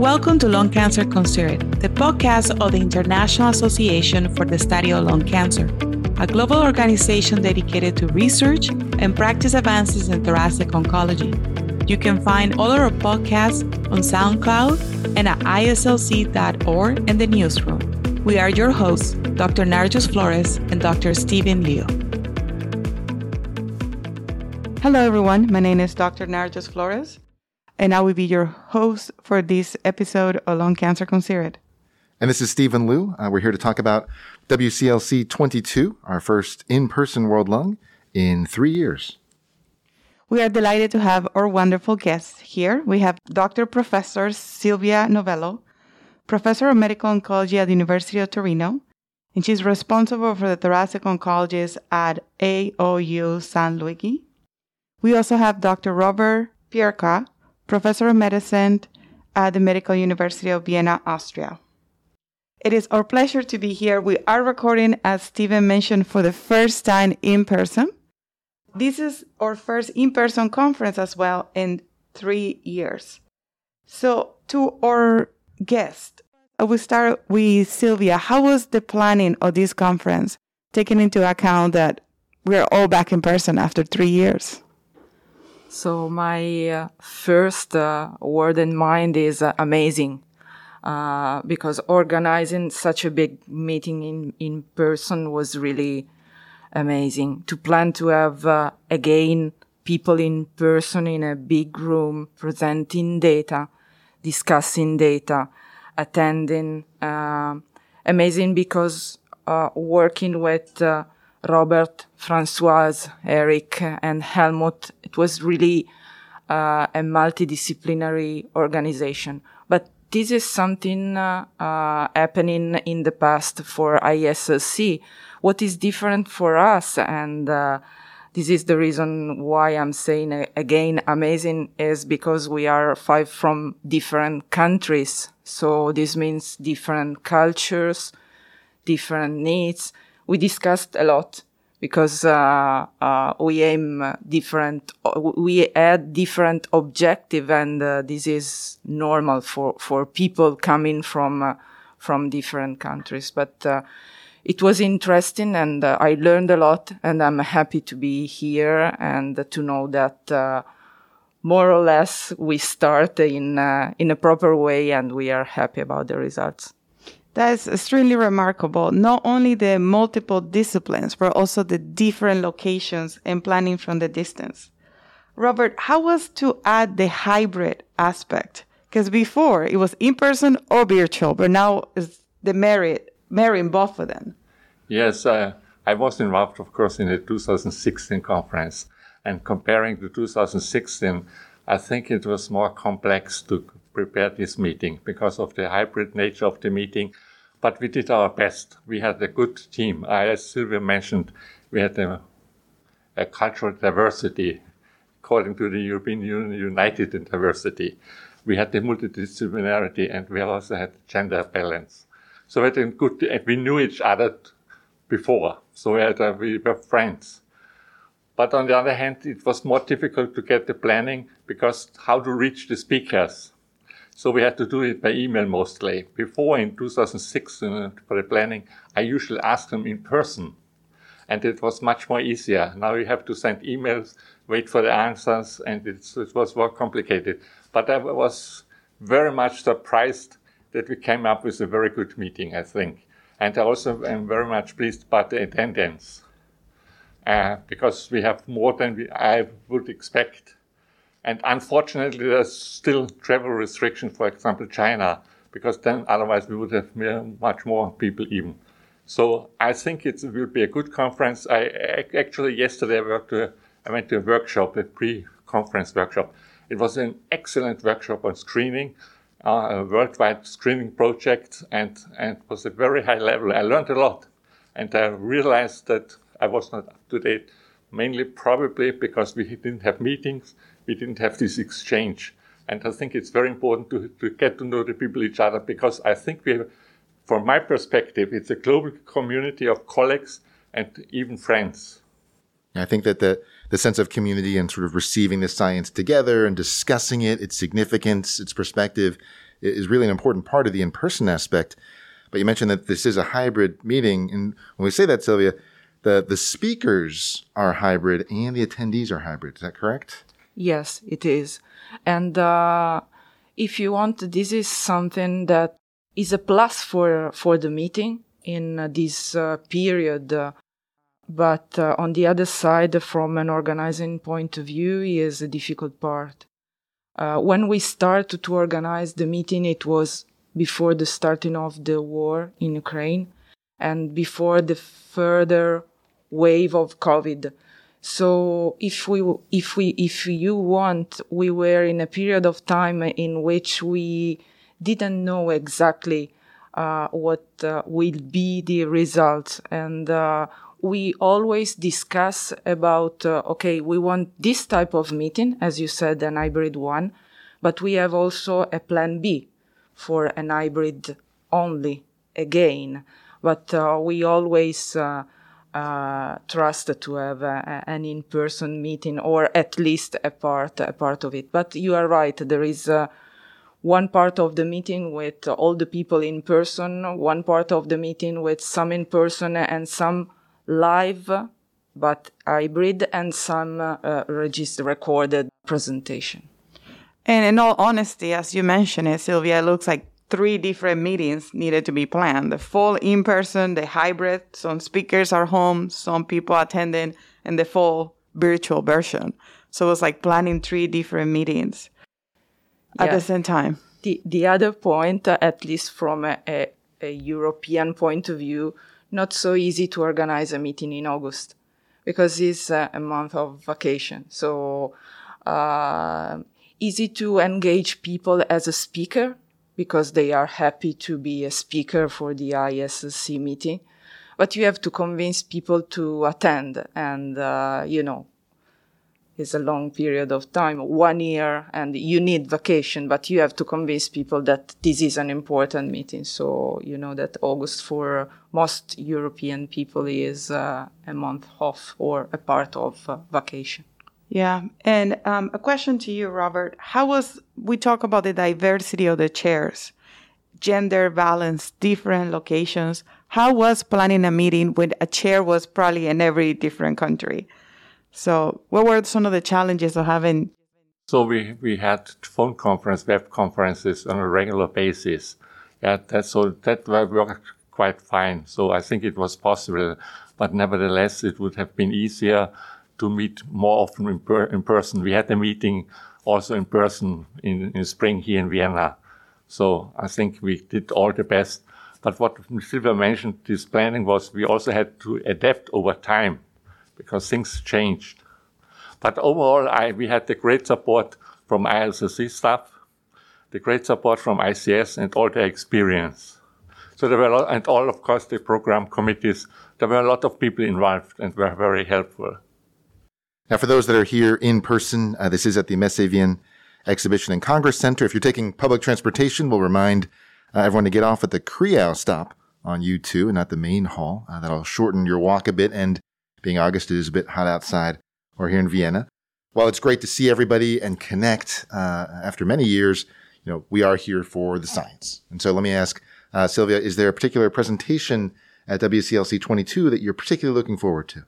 Welcome to Lung Cancer Considered, the podcast of the International Association for the Study of Lung Cancer, a global organization dedicated to research and practice advances in thoracic oncology. You can find all our podcasts on SoundCloud and at IASLC.org in the newsroom. We are your hosts, Dr. Narjust Florez and Dr. Stephen Liu. Hello, everyone. My name is Dr. Narjust Florez, and I will be your host for this episode of Lung Cancer Considered. And this is Stephen Liu. Uh, we're here to talk about WCLC 22, our first in person World Lung in three years. We are delighted to have our wonderful guests here. We have Dr. Professor Silvia Novello, Professor of Medical Oncology at the University of Torino, and she's responsible for the thoracic oncologists at AOU San Luigi. We also have Dr. Robert Pirker, Professor of Medicine at the Medical University of Vienna, Austria. It is our pleasure to be here. We are recording, as Stephen mentioned, for the first time in person. This is our first in person conference as well in three years. So, to our guest, I will start with Silvia. How was the planning of this conference, taking into account that we're all back in person after three years? So, my uh, first uh, word in mind is uh, amazing. Uh, because organizing such a big meeting in, in person was really amazing. To plan to have uh, again people in person in a big room presenting data, discussing data, attending. Uh, amazing because uh, working with Robert, Francoise, Eric, and Helmut, it was really uh, a multidisciplinary organization. But this is something happening in the past for IASLC what is different for us and uh, this is the reason why I'm saying uh, again amazing is because we are five from different countries. So this means different cultures, different needs. We discussed a lot because uh, uh, we aim different, we had different objective, and uh, this is normal for for people coming from uh, from different countries. But uh, it was interesting and uh, I learned a lot and I'm happy to be here and to know that more or less we start in in a proper way and we are happy about the results. That's extremely remarkable. Not only the multiple disciplines, but also the different locations and planning from the distance. Robert, how was to add the hybrid aspect? Because before it was in person or virtual, but now it's the merit, marrying both of them. Yes, uh, I was involved, of course, in the 2016 conference. And comparing to 2016, I think it was more complex to prepare this meeting because of the hybrid nature of the meeting. But we did our best. We had a good team. As Silvia mentioned, we had a, a cultural diversity, according to the European Union, united in diversity. We had the multidisciplinarity and we also had gender balance. So we had a good, we knew each other before. So we, had, we were friends. But on the other hand, it was more difficult to get the planning because how to reach the speakers. So we had to do it by email mostly. Before in 2006 uh, for the planning, I usually asked them in person. And it was much more easier. Now you have to send emails, wait for the answers, and it was more complicated. But I was very much surprised that we came up with a very good meeting, I think. And I also am very much pleased about the attendance uh, because we have more than we, I would expect. And unfortunately, there's still travel restriction, for example, China, because then otherwise we would have much more people even. So I think it will be a good conference. I actually yesterday I, worked to, I went to a workshop, a pre-conference workshop. It was an excellent workshop on screening uh, a worldwide screening project and, and was a very high level. I learned a lot and I realized that I was not up to date, mainly probably because we didn't have meetings, we didn't have this exchange. And I think it's very important to, to get to know the people each other because I think we have, from my perspective, it's a global community of colleagues and even friends. I think that the, the sense of community and sort of receiving the science together and discussing it, its significance, its perspective is really an important part of the in-person aspect. But you mentioned that this is a hybrid meeting, and when we say that, Silvia, the the speakers are hybrid and the attendees are hybrid. Is that correct? Yes, it is. And uh, if you want, this is something that is a plus for for the meeting in uh, this uh, period. Uh, but uh, on the other side, from an organizing point of view, is a difficult part. Uh, when we started to organize the meeting, it was before the starting of the war in Ukraine and before the further wave of COVID. So if we, if we, if you want, we were in a period of time in which we didn't know exactly uh, what uh, will be the result. and uh, we always discuss about uh, okay, we want this type of meeting, as you said, an hybrid one, but we have also a plan B for an hybrid only again. But uh, we always uh, trust to have a, an in-person meeting or at least a part a part of it. But you are right. There is uh, one part of the meeting with all the people in person, one part of the meeting with some in person and some live, but hybrid, and some uh, registered recorded presentation. And in all honesty, as you mentioned it, Silvia, it looks like three different meetings needed to be planned the full in person, the hybrid, some speakers are home, some people attending, and the full virtual version. So it was like planning three different meetings at yeah. the same time. The, the other point, uh, at least from a, a, a, European point of view, not so easy to organize a meeting in August because it's uh, a month of vacation. So, uh, easy to engage people as a speaker because they are happy to be a speaker for the ISC meeting. But you have to convince people to attend and, uh, you know, it's a long period of time, one year, and you need vacation, but you have to convince people that this is an important meeting. So, you know, that August for most European people is uh, a month off or a part of uh, vacation. Yeah. And um, a question to you, Robert. How was, we talk about the diversity of the chairs, gender balance, different locations. How was planning a meeting when a chair was probably in every different country? So, what were some of the challenges of having? So we we had phone conference, web conferences on a regular basis. Yeah, that so that worked quite fine. So I think it was possible, but nevertheless, it would have been easier to meet more often in, per, in person. We had a meeting also in person in, in spring here in Vienna. So I think we did all the best. But what Silvia mentioned, this planning was we also had to adapt over time because things changed. But overall, I, we had the great support from ISSC staff, the great support from ICS and all their experience. So there were, lot, and all of course the program committees, there were a lot of people involved and were very helpful. Now, for those that are here in person, uh, this is at the Messe Wien Exhibition and Congress Center. If you're taking public transportation, we'll remind uh, everyone to get off at the Krieau stop on U2 and not the main hall. Uh, that'll shorten your walk a bit. And being August, it is a bit hot outside or here in Vienna. While it's great to see everybody and connect uh, after many years, you know, we are here for the science. And so let me ask, uh, Silvia, is there a particular presentation at WCLC 22 that you're particularly looking forward to?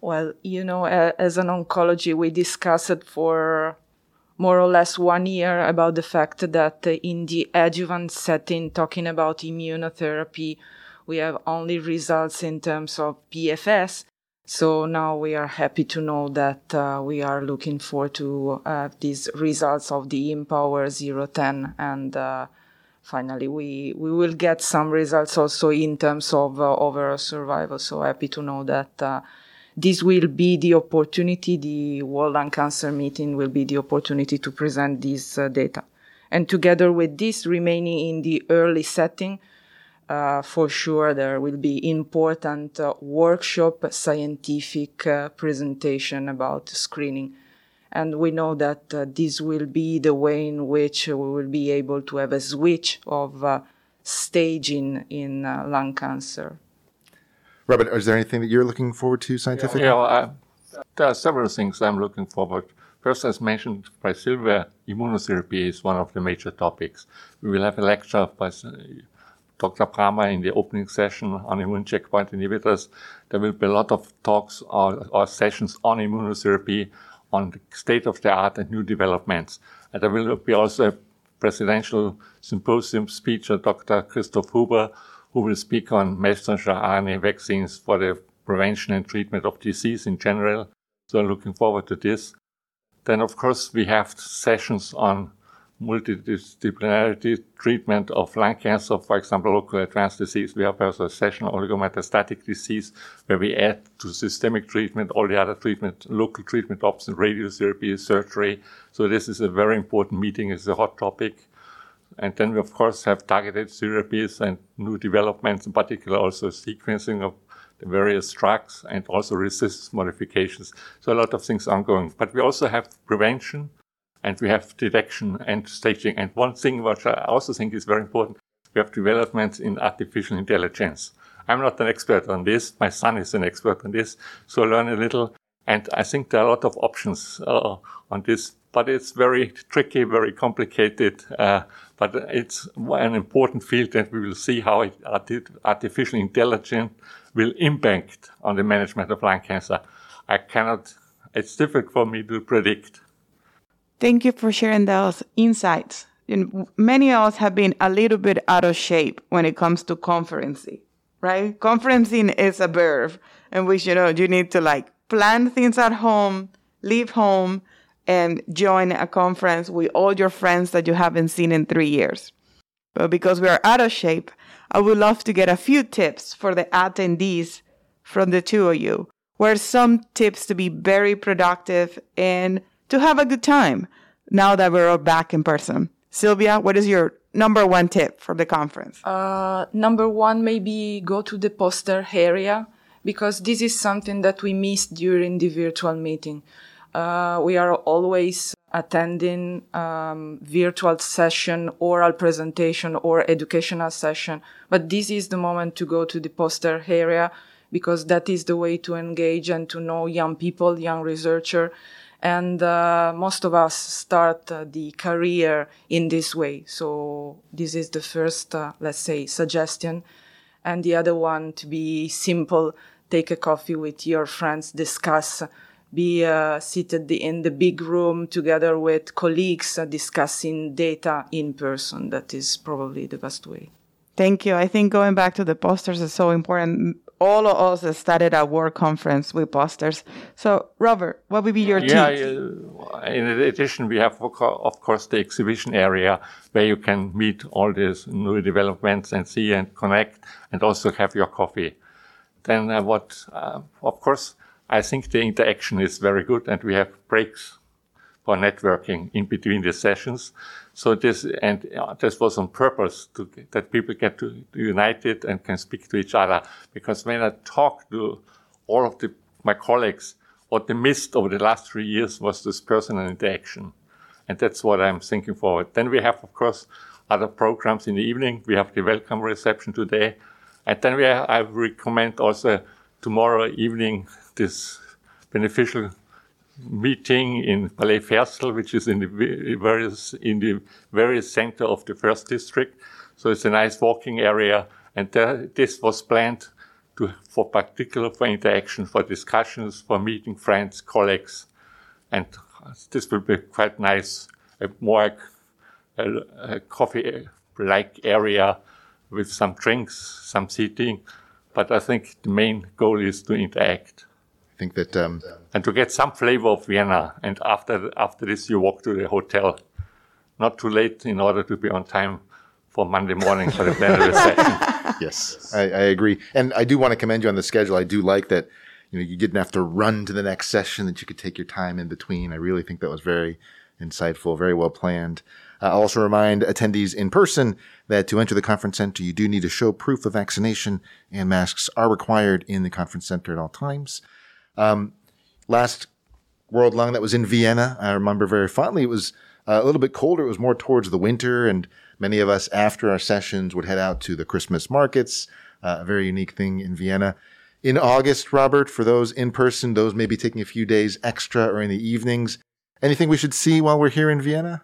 Well, you know, as an oncology, we discussed for more or less one year about the fact that in the adjuvant setting, talking about immunotherapy, we have only results in terms of PFS. So now we are happy to know that uh, we are looking forward to uh, these results of the IMpower 010 and uh, finally we we will get some results also in terms of uh, overall survival. So happy to know that uh, this will be the opportunity, the World Lung Cancer meeting will be the opportunity to present this uh, data. And together with this remaining in the early setting, uh, for sure there will be important uh, workshop scientific uh, presentation about screening and we know that uh, this will be the way in which we will be able to have a switch of uh, staging in lung cancer Robert, is there anything that you're looking forward to scientifically? Yeah, well, I, there are several things I'm looking forward. First, as mentioned by Silvia, immunotherapy is one of the major topics. We will have a lecture by Dr. Brahmer in the opening session on immune checkpoint inhibitors. There will be a lot of talks or, or sessions on immunotherapy, on the state of the art and new developments. And there will be also a presidential symposium speech of Dr. Christoph Huber, who will speak on messenger RNA vaccines for the prevention and treatment of disease in general. So I'm looking forward to this. Then, of course, we have sessions on multidisciplinarity treatment of lung cancer, for example, local advanced disease. We have also a session on oligometastatic disease where we add to systemic treatment all the other treatment, local treatment options, radiotherapy, surgery. So this is a very important meeting. It's a hot topic. And then we, of course, have targeted therapies and new developments, in particular also sequencing of the various drugs and also resistance modifications. So a lot of things ongoing. But we also have prevention and we have detection and staging. And one thing which I also think is very important, we have developments in artificial intelligence. I'm not an expert on this. My son is an expert on this. So learn a little. And I think there are a lot of options uh, on this, but it's very tricky, very complicated. Uh, but it's an important field and we will see how artificial intelligence will impact on the management of lung cancer. I cannot, it's difficult for me to predict. Thank you for sharing those insights. many of us have been a little bit out of shape when it comes to conferencing, right? Conferencing is a verb in which, you know, you need to like plan things at home, leave home, and join a conference with all your friends that you haven't seen in three years. But because we are out of shape, I would love to get a few tips for the attendees from the two of you. What are some tips to be very productive and to have a good time now that we're all back in person? Silvia, what is your number one tip for the conference? Uh, number one, maybe go to the poster area because this is something that we missed during the virtual meeting. Uh, we are always attending um, virtual session, oral presentation, or educational session, but this is the moment to go to the poster area because that is the way to engage and to know young people, young researcher. And uh, most of us start uh, the career in this way. So this is the first, uh, let's say, suggestion. And the other one to be simple, take a coffee with your friends, discuss be uh, seated in the big room together with colleagues uh, discussing data in person. That is probably the best way. Thank you. I think going back to the posters is so important. All of us started a work conference with posters. So, Robert, what would be your yeah, tips? Uh, in addition, we have, of course, the exhibition area where you can meet all these new developments and see and connect and also have your coffee. Then, uh, what, uh, of course, I think the interaction is very good and we have breaks for networking in between the sessions. So this, and uh, this was on purpose to, that people get to, to united and can speak to each other. Because when I talk to all of the, my colleagues, what they missed over the last three years was this personal interaction. And that's what I'm thinking forward. Then we have, of course, other programs in the evening. We have the welcome reception today. And then we I recommend also tomorrow evening this beneficial meeting in Palais Ferstel, which is in the various in the very center of the first district. So it's a nice walking area, and there, this was planned to for particular for interaction, for discussions, for meeting friends, colleagues, and this will be quite nice. A more a, a coffee-like area with some drinks, some seating, but I think the main goal is to interact think that um, and to get some flavor of Vienna. And after after this, you walk to the hotel, not too late in order to be on time for Monday morning for the plenary session. Yes, I, I, agree, and I do want to commend you on the schedule. I do like that. You know, you didn't have to run to the next session; that you could take your time in between. I really think that was very insightful, very well planned. Uh, I'll also remind attendees in person that to enter the conference center, you do need to show proof of vaccination, and masks are required in the conference center at all times. Um, last World Lung that was in Vienna, I remember very fondly. It was uh, a little bit colder. It was more towards the winter, and many of us after our sessions would head out to the Christmas markets. Uh, a very unique thing in Vienna. In August, Robert, for those in person, those may be taking a few days extra or in the evenings. Anything we should see while we're here in Vienna?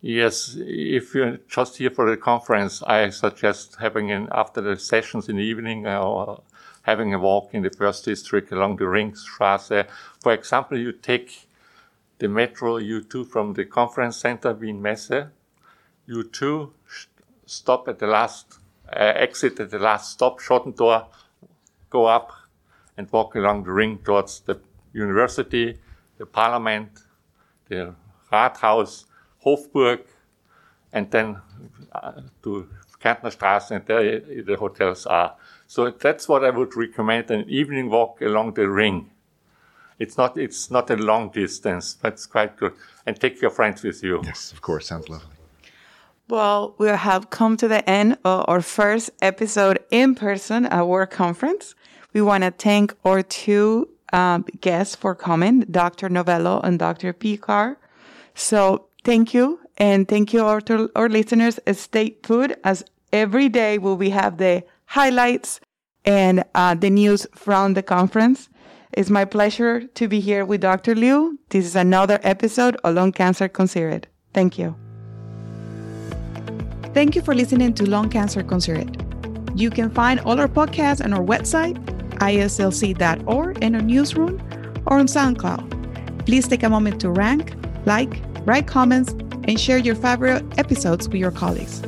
Yes, if you're just here for the conference, I suggest having an after the sessions in the evening or having a walk in the first district along the Ringstrasse. For example, you take the metro U2 from the conference center Wien Messe. U2 stop at the last uh, exit at the last stop, Schottentor, go up and walk along the ring towards the university, the parliament, the Rathaus, Hofburg, and then uh, to Kärntnerstraße, and there the hotels are. So that's what I would recommend, an evening walk along the ring. It's not, it's not a long distance, but it's quite good. And take your friends with you. Yes, of course. Sounds lovely. Well, we have come to the end of our first episode in person at World Conference. We want to thank our two um, guests for coming, Dr. Novello and Dr. Pirker. So thank you. And thank you our, to our listeners. Stay put as every day will we have the highlights and uh, the news from the conference. It's my pleasure to be here with Dr. Liu. This is another episode of Lung Cancer Considered. Thank you. Thank you for listening to Lung Cancer Considered. You can find all our podcasts on our website, iaslc.org, in our newsroom, or on SoundCloud. Please take a moment to rank, like, write comments, and share your favorite episodes with your colleagues.